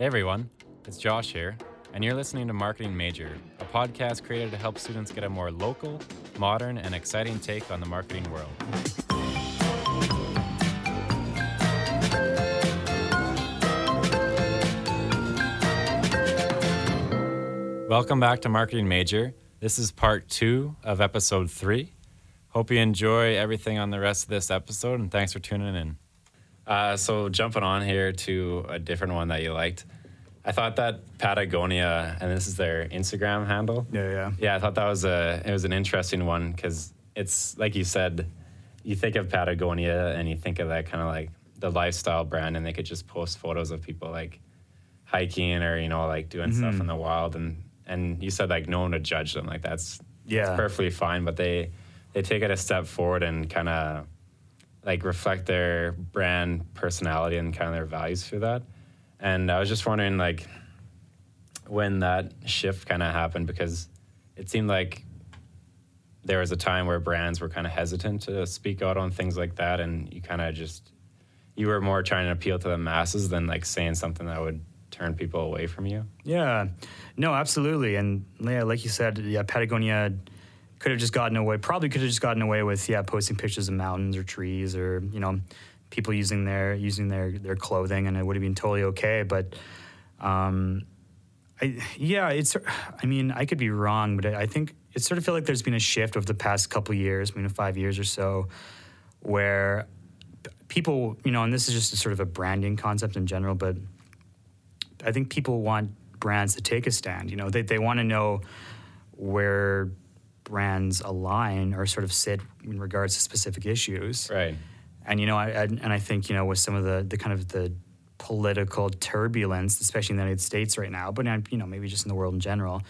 Hey everyone, it's Josh here, and you're listening to Marketing Major, a podcast created to help students get a more local, modern, and exciting take on the marketing world. Welcome back to Marketing Major. This is part two of episode three. Hope you enjoy everything on the rest of this episode, and thanks for tuning in. Uh, so, jumping on here to a different one that you liked, I thought that Patagonia, and this is their Instagram handle. Yeah, yeah. Yeah, I thought that was a it was an interesting one because it's like you said, you think of Patagonia and you think of that kind of like the lifestyle brand, and they could just post photos of people like hiking or you know like doing stuff Mm-hmm. in the wild, and and you said like no one would judge them, like that's Yeah. it's perfectly fine, but they they take it a step forward and kind of like reflect their brand personality and kind of their values through that. And I was just wondering like when that shift kind of happened because it seemed like there was a time where brands were kind of hesitant to speak out on things like that and you kind of just you were more trying to appeal to the masses than like saying something that would turn people away from you. Yeah, no, absolutely, and yeah, like you said, yeah, Patagonia could have just gotten away. Probably could have just gotten away with yeah, posting pictures of mountains or trees or you know, people using their using their their clothing, and it would have been totally okay. But, um, I yeah, it's. I mean, I could be wrong, but I think it sort of feel like there's been a shift over the past couple years, maybe five years or so, where people, you know, and this is just sort of a branding concept in general, but I think people want brands to take a stand. You know, they, they want to know where brands align or sort of sit in regards to specific issues. Right. And you know, I, I and I think you know with some of the the kind of the political turbulence, especially in the United States right now, but you know maybe just in the world in general,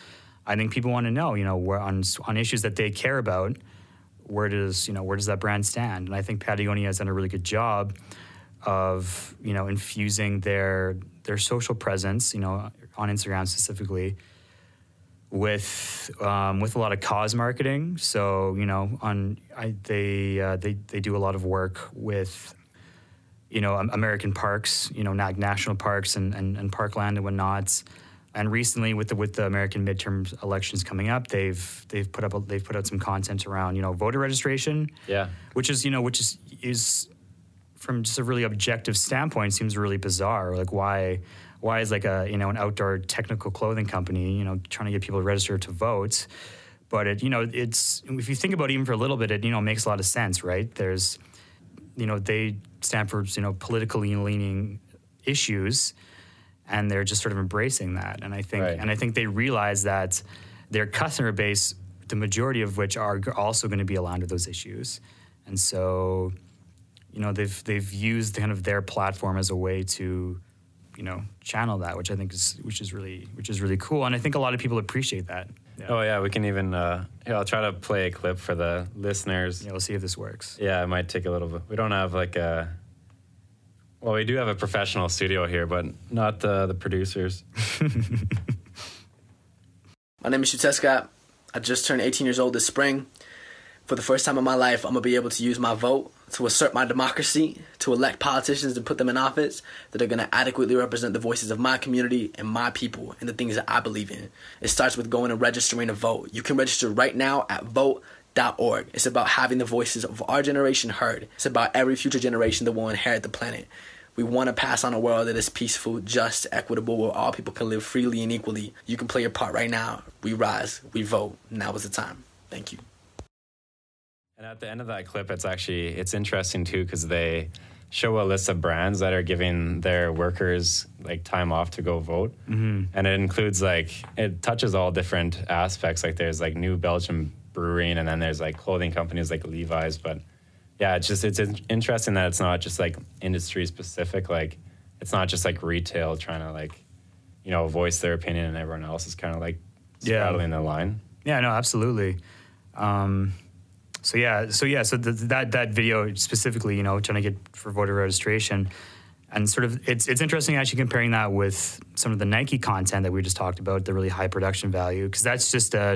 I think people want to know you know where on on issues that they care about, where does you know where does that brand stand? And I think Patagonia has done a really good job of you know infusing their their social presence, you know, on Instagram specifically, with um, with a lot of cause marketing. So you know, on I, they uh, they they do a lot of work with you know American parks, you know, national parks and, and and parkland and whatnot. And recently, with the with the American midterm elections coming up, they've they've put up a, they've put out some content around you know voter registration, Yeah. which is you know which is is from just a really objective standpoint seems really bizarre. Like why why is like a you know an outdoor technical clothing company you know trying to get people to register to vote? But it you know it's if you think about it even for a little bit, it you know makes a lot of sense, right? There's you know they stand for you know politically leaning issues, and they're just sort of embracing that. And I think Right. and I think they realize that their customer base, the majority of which are also going to be aligned with those issues, and so you know they've they've used kind of their platform as a way to you know channel that which i think is which is really which is really cool and i think a lot of people appreciate that yeah, Oh yeah, we can even. Uh, yeah, I'll try to play a clip for the listeners. yeah we'll see if this works Yeah, it might take a little bit. We don't have like a. Well, we do have a professional studio here, but not the the producers. My name is Shuteska. I just turned 18 years old this spring. For the first time in my life, I'm gonna be able to use my vote to assert my democracy, to elect politicians and put them in office that are gonna adequately represent the voices of my community and my people and the things that I believe in. It starts with going and registering to vote. You can register right now at vote.org. It's about having the voices of our generation heard. It's about every future generation that will inherit the planet. We want to pass on a world that is peaceful, just, equitable, where all people can live freely and equally. You can play your part right now. We rise, we vote. Now is the time. Thank you. And at the end of that clip, it's actually it's interesting too because they show a list of brands that are giving their workers like time off to go vote, mm-hmm. and it includes like it touches all different aspects. Like there's like New Belgium Brewing, and then there's like clothing companies like Levi's. But yeah, it's just it's in- interesting that it's not just like industry specific. Like it's not just like retail trying to like you know voice their opinion, and everyone else is kind of like Yeah. straddling the line. yeah no absolutely um, so yeah so yeah so th that that video specifically you know trying to get for voter registration and sort of it's it's interesting actually comparing that with some of the Nike content that we just talked about the really high production value because that's just a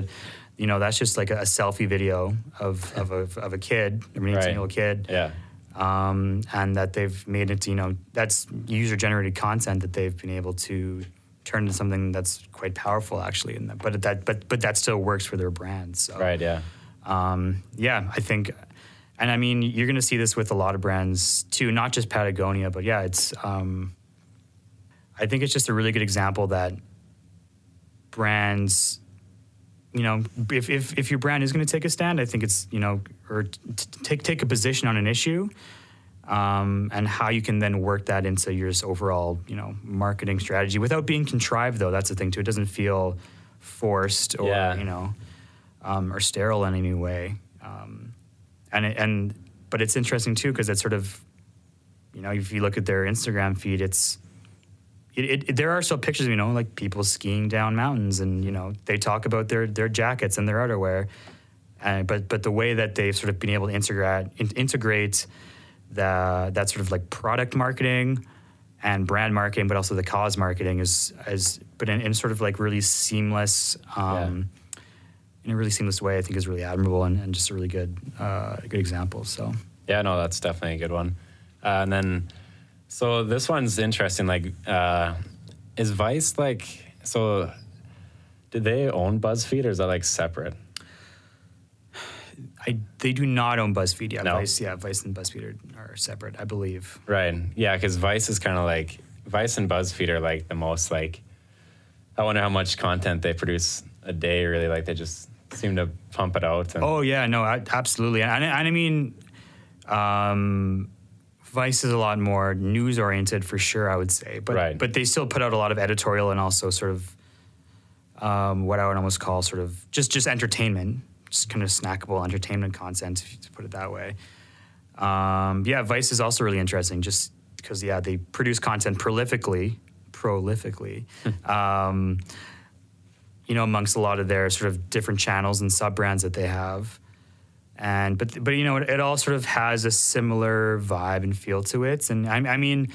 you know that's just like a, selfie video of of a, of a kid, an 18 year old kid, Yeah. um, and that they've made it. You know, that's user generated content that they've been able to turn into something that's quite powerful, actually. That, but that but but that still works for their brand. So Right. Yeah. Um, yeah, I think, and I mean, you're going to see this with a lot of brands too, not just Patagonia, but yeah, it's. Um, I think it's just a really good example that brands, you know, if if, if your brand is going to take a stand, I think it's you know, or t- take take a position on an issue. Um, and how you can then work that into your overall, you know, marketing strategy without being contrived, though. That's the thing too. It doesn't feel forced or Yeah. you know, um, or sterile in any way. Um, and it, and but it's interesting too because it's sort of, you know, if you look at their Instagram feed, it's it, it, it- there are still pictures, you know, like people skiing down mountains, and you know they talk about their their jackets and their outerwear, uh, but but the way that they've sort of been able to integrate in, integrate the that sort of like product marketing and brand marketing, but also the cause marketing is is but in, in sort of like really seamless. Um, In a really seamless way, I think is really admirable and, and just a really good, uh, good example. So, Yeah, no, that's definitely a good one. Uh, and then, so this one's interesting. Like, uh, is Vice like so? Did they own BuzzFeed or is that like separate? I they do not own BuzzFeed. Yeah, No. Vice, yeah, Vice and BuzzFeed are, are separate, I believe. Right. Yeah, because Vice is kind of like Vice and BuzzFeed are like the most like. I wonder how much content they produce a day. Really, like they just seem to pump it out. And, Oh yeah, no, I, absolutely, and, and I mean, um, Vice is a lot more news oriented for sure. I would say, but Right. but they still put out a lot of editorial and also sort of um, what I would almost call sort of just just entertainment, just kind of snackable entertainment content, if you put it that way. Um, yeah, Vice is also really interesting, just because yeah, they produce content prolifically, prolifically. You know, amongst a lot of their sort of different channels and sub brands that they have. And but but you know, it, it all sort of has a similar vibe and feel to it. And I, I mean,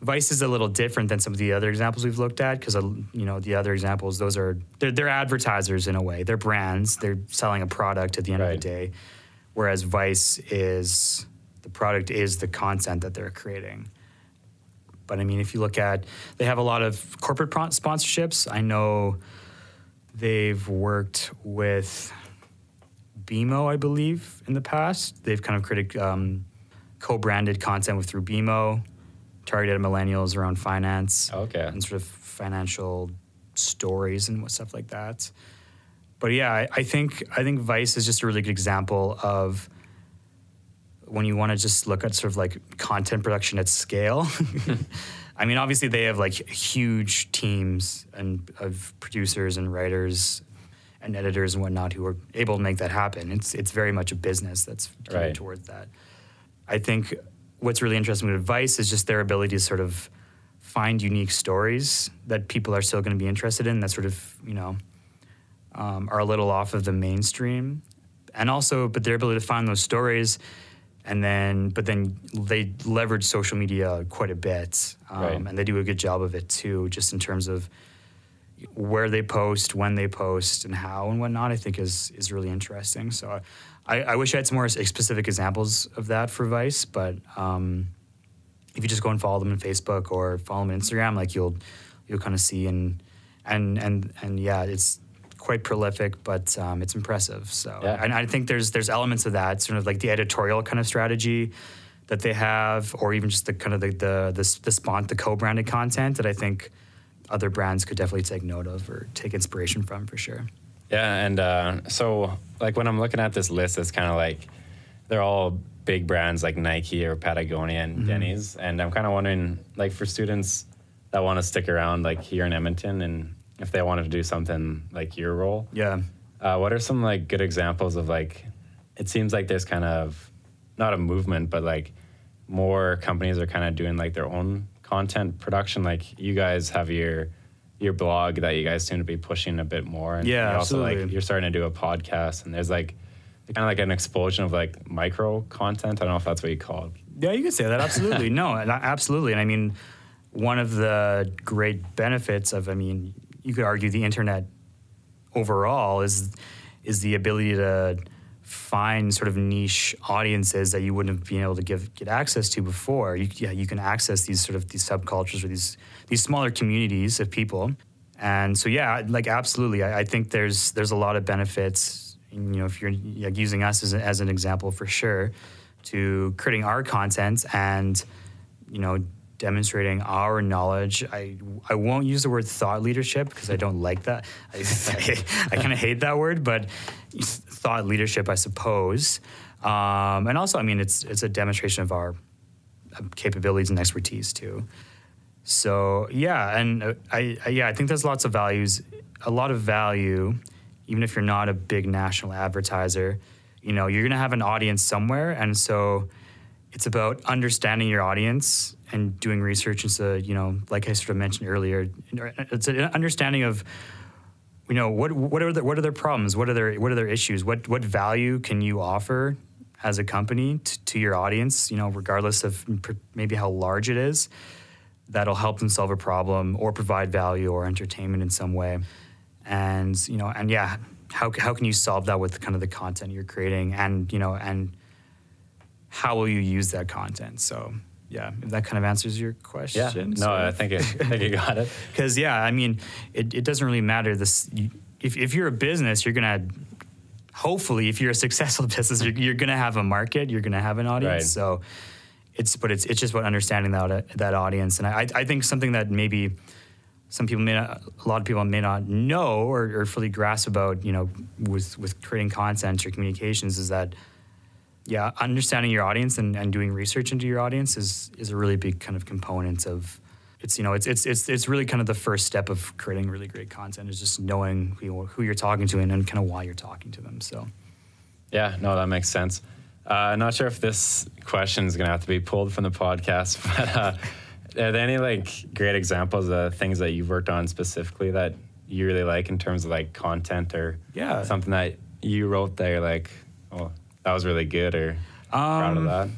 Vice is a little different than some of the other examples we've looked at because uh, you know the other examples those are they're, they're advertisers in a way. They're brands. They're selling a product at the end of the day. Whereas Vice is the product is the content that they're creating. But I mean, if you look at, they have a lot of corporate pro- sponsorships. I know they've worked with BMO, I believe, in the past. They've kind of created um, co-branded content with through BMO, targeted at millennials around finance Okay. and sort of financial stories and stuff like that. But yeah, I, I think I think Vice is just a really good example of when you want to just look at sort of like content production at scale. I mean, obviously they have like huge teams and of producers and writers and editors and whatnot who are able to make that happen. It's it's very much a business that's geared Right. towards that. I think what's really interesting with Vice is just their ability to sort of find unique stories that people are still going to be interested in that sort of you know um, are a little off of the mainstream, and also but their ability to find those stories, and then but then they leverage social media quite a bit, um, Right. and they do a good job of it too, just in terms of where they post, when they post, and how and whatnot. I think is is really interesting. So. I, I wish I had some more specific examples of that for Vice, but um, if you just go and follow them on Facebook or follow them on Instagram, like you'll you'll kind of see and and and and yeah, it's quite prolific, but um, it's impressive. So Yeah. and I think there's there's elements of that, sort of like the editorial kind of strategy that they have, or even just the kind of the the the, the spont the co-branded content that I think other brands could definitely take note of or take inspiration from for sure. Yeah, and uh, so like when I'm looking at this list, it's kind of like they're all big brands like Nike or Patagonia and Denny's, and I'm kind of wondering like for students that want to stick around like here in Edmonton, and if they wanted to do something like your role, Yeah. uh, what are some like good examples of like? It seems like there's kind of not a movement, but like more companies are kind of doing like their own content production. Like you guys have your your blog that you guys seem to be pushing a bit more, and Yeah, also like absolutely. you're starting to do a podcast, and there's like kind of like an explosion of like micro content. I don't know if that's what you call it. Yeah, you could say that. Absolutely. no, absolutely. And I mean, one of the great benefits of, I mean, you could argue the internet overall is is the ability to find sort of niche audiences that you wouldn't have been able to give get access to before. You, yeah, you can access these sort of these subcultures or these these smaller communities of people. And so yeah, like absolutely, I, I think there's there's a lot of benefits. You know, if you're like, using us as, a, as an example for sure, to creating our content and you know demonstrating our knowledge. I I won't use the word thought leadership because I don't like that. I, I, I kind of hate that word, but thought leadership, I suppose. Um, and also, I mean, it's it's a demonstration of our capabilities and expertise too. So yeah, and uh, I, I yeah, I think there's lots of values, a lot of value, even if you're not a big national advertiser. You know, you're gonna have an audience somewhere, and so it's about understanding your audience and doing research into you know like I sort of mentioned earlier it's an understanding of you know what what are the, what are their problems? What are their what are their issues? What what value can you offer as a company t- to your audience you know regardless of maybe how large it is that'll help them solve a problem or provide value or entertainment in some way? And you know and yeah how, how can you solve that with kind of the content you're creating? And you know and how will you use that content? So yeah, if that kind of answers your question. Yeah, no, so. I think it, I think you got it. Because yeah, I mean, it, it doesn't really matter. This, you, if if you're a business, you're gonna hopefully, if you're a successful business, you're, you're gonna have a market, you're gonna have an audience. Right. So it's but it's it's just about understanding that that audience, and I I think something that maybe some people may not, a lot of people may not know or, or fully grasp about, you know, with with creating content or communications is that yeah, understanding your audience and, and doing research into your audience is is a really big kind of component of it's you know it's it's it's it's really kind of the first step of creating really great content is just knowing who, who you're talking to and, and kind of why you're talking to them. So yeah, no, that makes sense. Uh, not sure if this question is going to have to be pulled from the podcast, but uh, are there any like great examples of things that you've worked on specifically that you really like in terms of like content or yeah something that you wrote there like oh that was really good or um, proud of that?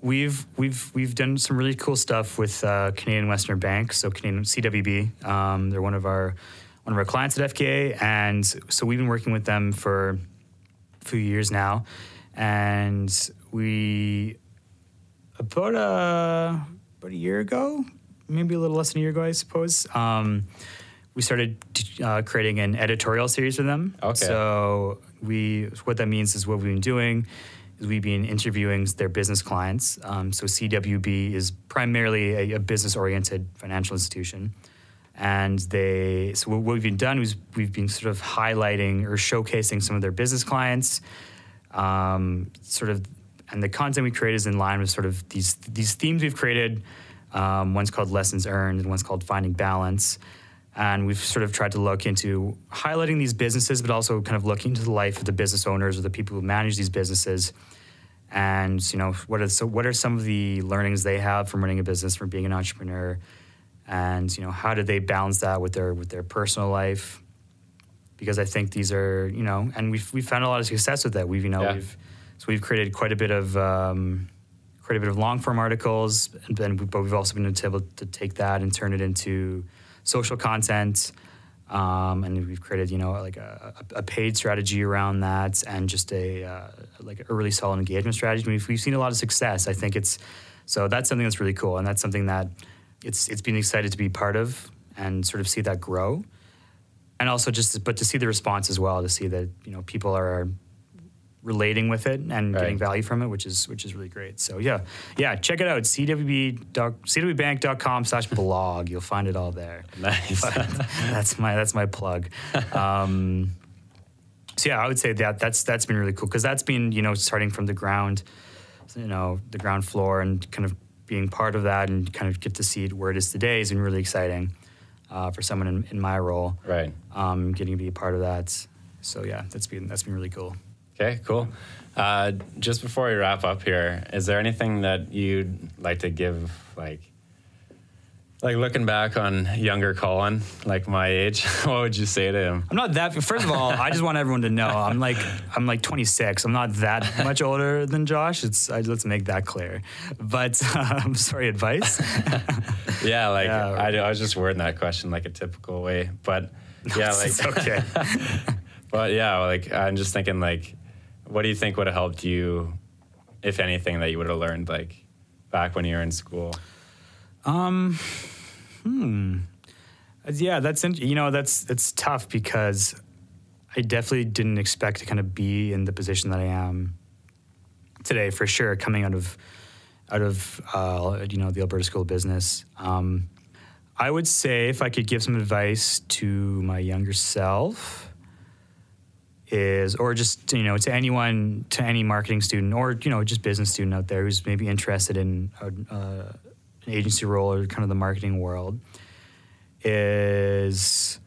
We've we've we've done some really cool stuff with uh, Canadian Western Bank, so Canadian CWB. Um, they're one of our one of our clients at FKA, and so we've been working with them for a few years now, and we about a about a year ago, maybe a little less than a year ago, I suppose. Um, we started uh, creating an editorial series for them. Okay. So we what that means is what we've been doing is we've been interviewing their business clients. Um, so CWB is primarily a, a business-oriented financial institution, and they so what we've been done is we've been sort of highlighting or showcasing some of their business clients, um, sort of, and the content we create is in line with sort of these these themes we've created. Um, one's called lessons earned, and one's called finding balance. And we've sort of tried to look into highlighting these businesses, but also kind of looking into the life of the business owners or the people who manage these businesses. And you know, what are so what are some of the learnings they have from running a business, from being an entrepreneur, and you know, how do they balance that with their with their personal life? Because I think these are you know, and we've we've found a lot of success with that. We've you know yeah. we've so we've created quite a bit of um, quite a bit of long form articles, and then but we've also been able to take that and turn it into social content. Um, and we've created, you know, like a, a, paid strategy around that, and just a uh, like a really solid engagement strategy. We've, we've seen a lot of success. I think it's so that's something that's really cool, and that's something that it's it's been excited to be part of and sort of see that grow, and also just but to see the response as well, to see that you know people are relating with it and right. getting value from it, which is which is really great. So yeah, yeah, check it out. CWB CWBank.com slash blog. You'll find it all there. Nice. that's my that's my plug. Um, so yeah, I would say that that's that's been really cool because that's been you know starting from the ground, you know the ground floor and kind of being part of that and kind of get to see it where it is today has been really exciting uh, for someone in, in, my role. Right. Um, getting to be a part of that. So yeah, that's been that's been really cool. Okay, cool. Uh, just before we wrap up here, is there anything that you'd like to give, like, like looking back on younger Colin, like my age, what would you say to him? I'm not that. First of all, I just want everyone to know I'm like I'm like 26. I'm not that much older than Josh. It's I, let's make that clear. But I'm sorry, advice. yeah, like yeah, I, I was just wording that question like a typical way, but yeah, like okay. but yeah, like I'm just thinking like what do you think would have helped you, if anything, that you would have learned like back when you were in school? Um, hmm. Yeah, that's you know that's it's tough because I definitely didn't expect to kind of be in the position that I am today for sure. Coming out of out of uh, you know the Alberta School of Business, um, I would say if I could give some advice to my younger self is or just you know to anyone to any marketing student or you know just business student out there who's maybe interested in uh, an agency role or kind of the marketing world is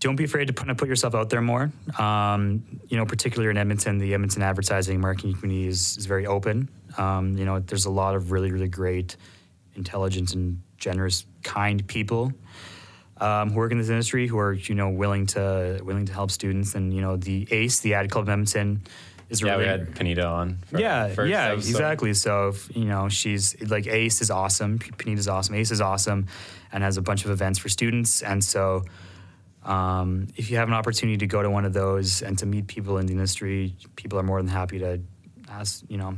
don't be afraid to put, put yourself out there more. Um, you know, particularly in Edmonton, the Edmonton advertising marketing community is, is very open. Um, you know, there's a lot of really, really great, intelligent and generous, kind people um, who work in this industry who are, you know, willing to willing to help students. And you know, the ACE, the Ad Club of Edmonton, is really Yeah, really we had Panita on. for yeah, yeah, episode. exactly. So if, you know, she's like Ace is awesome, Panita's awesome, Ace is awesome, and has a bunch of events for students. And so, um, if you have an opportunity to go to one of those and to meet people in the industry, people are more than happy to ask, you know,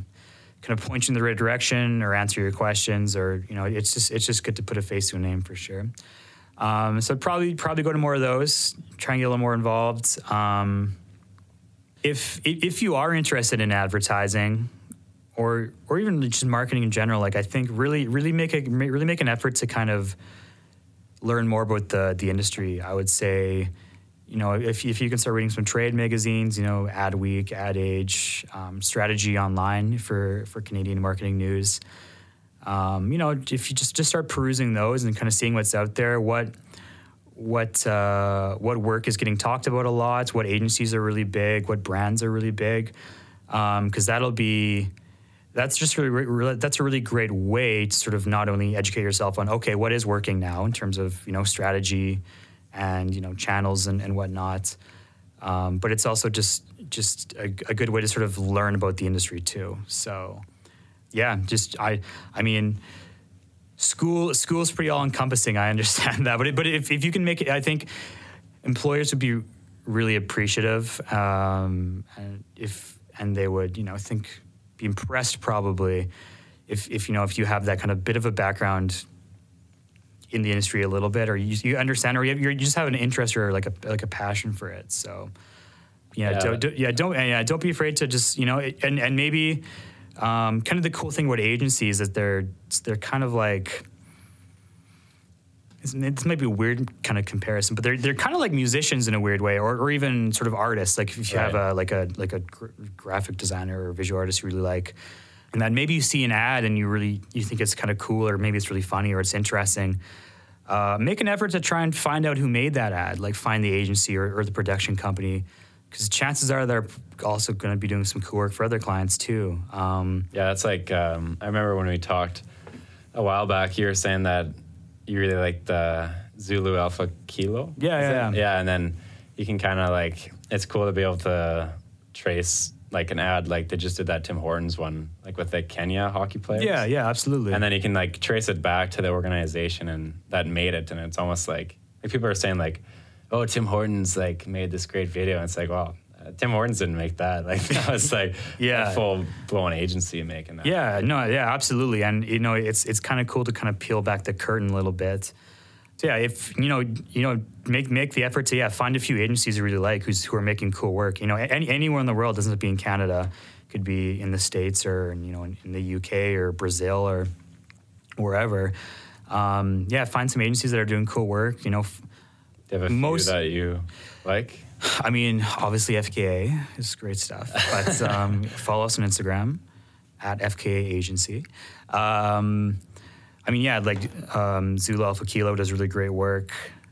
kind of point you in the right direction or answer your questions, or you know, it's just it's just good to put a face to a name for sure. Um, so probably probably go to more of those, try and get a little more involved. Um, if if you are interested in advertising or or even just marketing in general like i think really really make a really make an effort to kind of learn more about the the industry i would say you know if, if you can start reading some trade magazines you know Adweek ad age um, strategy online for for canadian marketing news um, you know if you just just start perusing those and kind of seeing what's out there what what uh, what work is getting talked about a lot, what agencies are really big, what brands are really big, because that'll be that's just really, really that's a really great way to sort of not only educate yourself on okay what is working now in terms of you know strategy and you know channels and, and whatnot, um, but it's also just just a, a good way to sort of learn about the industry too. So yeah, just I I mean school school is pretty all encompassing. I understand that, but it, but if, if you can make it, I think employers would be really appreciative, um, and if and they would you know think be impressed probably if if you know if you have that kind of bit of a background in the industry a little bit, or you, you understand, or you, you just have an interest or like a like a passion for it. So yeah, Yeah. don't, don't- yeah, don't yeah, don't be afraid to just you know, it- and and maybe um, kind of the cool thing about agencies is that they're they're kind of like this might be a weird kind of comparison, but they're they're kind of like musicians in a weird way, or, or even sort of artists. Like if you have a like a like a gr- graphic designer or visual artist you really like, and then maybe you see an ad and you really you think it's kind of cool, or maybe it's really funny or it's interesting. Uh, make an effort to try and find out who made that ad, like find the agency or, or the production company, because chances are they're also going to be doing some cool work for other clients too. Um, Yeah, that's like um, I remember when we talked a while back. You were saying that you really like the Zulu Alpha Kilo. Yeah, yeah, yeah. yeah. And then you can kind of like it's cool to be able to trace like an ad like they just did that Tim Hortons one like with the Kenya hockey players. yeah, yeah, absolutely. And then you can like trace it back to the organization and that made it, and it's almost like like people are saying like, oh, Tim Hortons like made this great video, and it's like, well, uh, Tim Hortons didn't make that. Like that was like Yeah. a full blown agency making that. Yeah, no, yeah, absolutely, and you know, it's it's kind of cool to kind of peel back the curtain a little bit. So yeah, if you know, you know, make make the effort to yeah, find a few agencies you really like who's who are making cool work. You know, any, anywhere in the world doesn't have to be in Canada, could be in the states or you know in, in the UK or Brazil or wherever. Um, yeah, find some agencies that are doing cool work. You know, f- Do you have a Most- few that you like? I mean, obviously FKA is great stuff, but um, follow us on Instagram at FKA Agency. Um, I mean, yeah, like um, Zulu Alpha Kilo does really great work.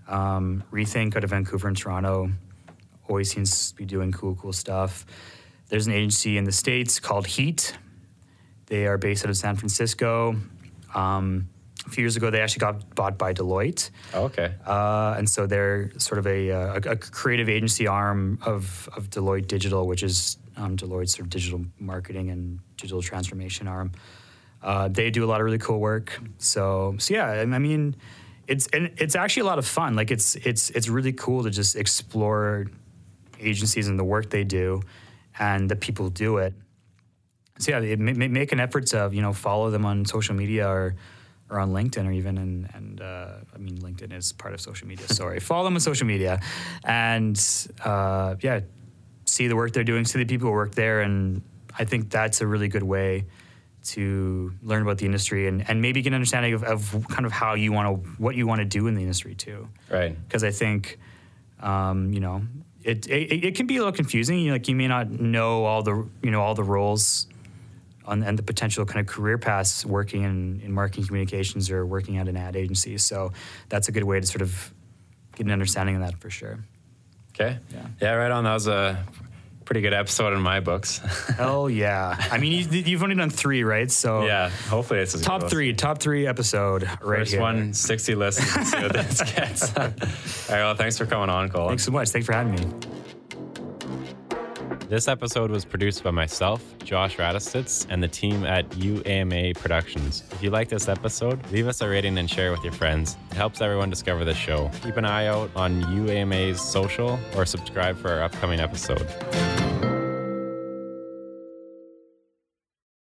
Um, Rethink out of Vancouver and Toronto always seems to be doing cool, cool stuff. There's an agency in the States called Heat. They are based out of San Francisco. Um, a few years ago, they actually got bought by Deloitte. Oh, okay. Uh, and so they're sort of a, uh, a, a creative agency arm of, of Deloitte Digital, which is um, Deloitte's sort of digital marketing and digital transformation arm. Uh, they do a lot of really cool work. So, so yeah, I mean, it's and it's actually a lot of fun. Like it's it's it's really cool to just explore agencies and the work they do, and the people who do it. So yeah, it, ma- ma- make an effort to you know follow them on social media or or on LinkedIn or even and and uh, I mean LinkedIn is part of social media. Sorry, follow them on social media, and uh, yeah, see the work they're doing, see the people who work there, and I think that's a really good way to learn about the industry and, and maybe get an understanding of, of kind of how you want to what you want to do in the industry too Right. because I think, um, you know, it, it it can be a little confusing. You know, like you may not know all the you know all the roles, on, and the potential kind of career paths working in, in marketing communications or working at an ad agency. So that's a good way to sort of get an understanding of that for sure. Okay. Yeah. Yeah. Right on. That was a pretty good episode in my books. Hell yeah! I mean, you, you've only done three, right? So yeah. Hopefully it's good top three, top three episode right First here. one, 60 listens. see what this gets. All right. Well, thanks for coming on, Cole. Thanks so much. Thanks for having me. This episode was produced by myself, Josh Radistitz, and the team at UAMA Productions. If you like this episode, leave us a rating and share with your friends. It helps everyone discover the show. Keep an eye out on UAMA's social or subscribe for our upcoming episode.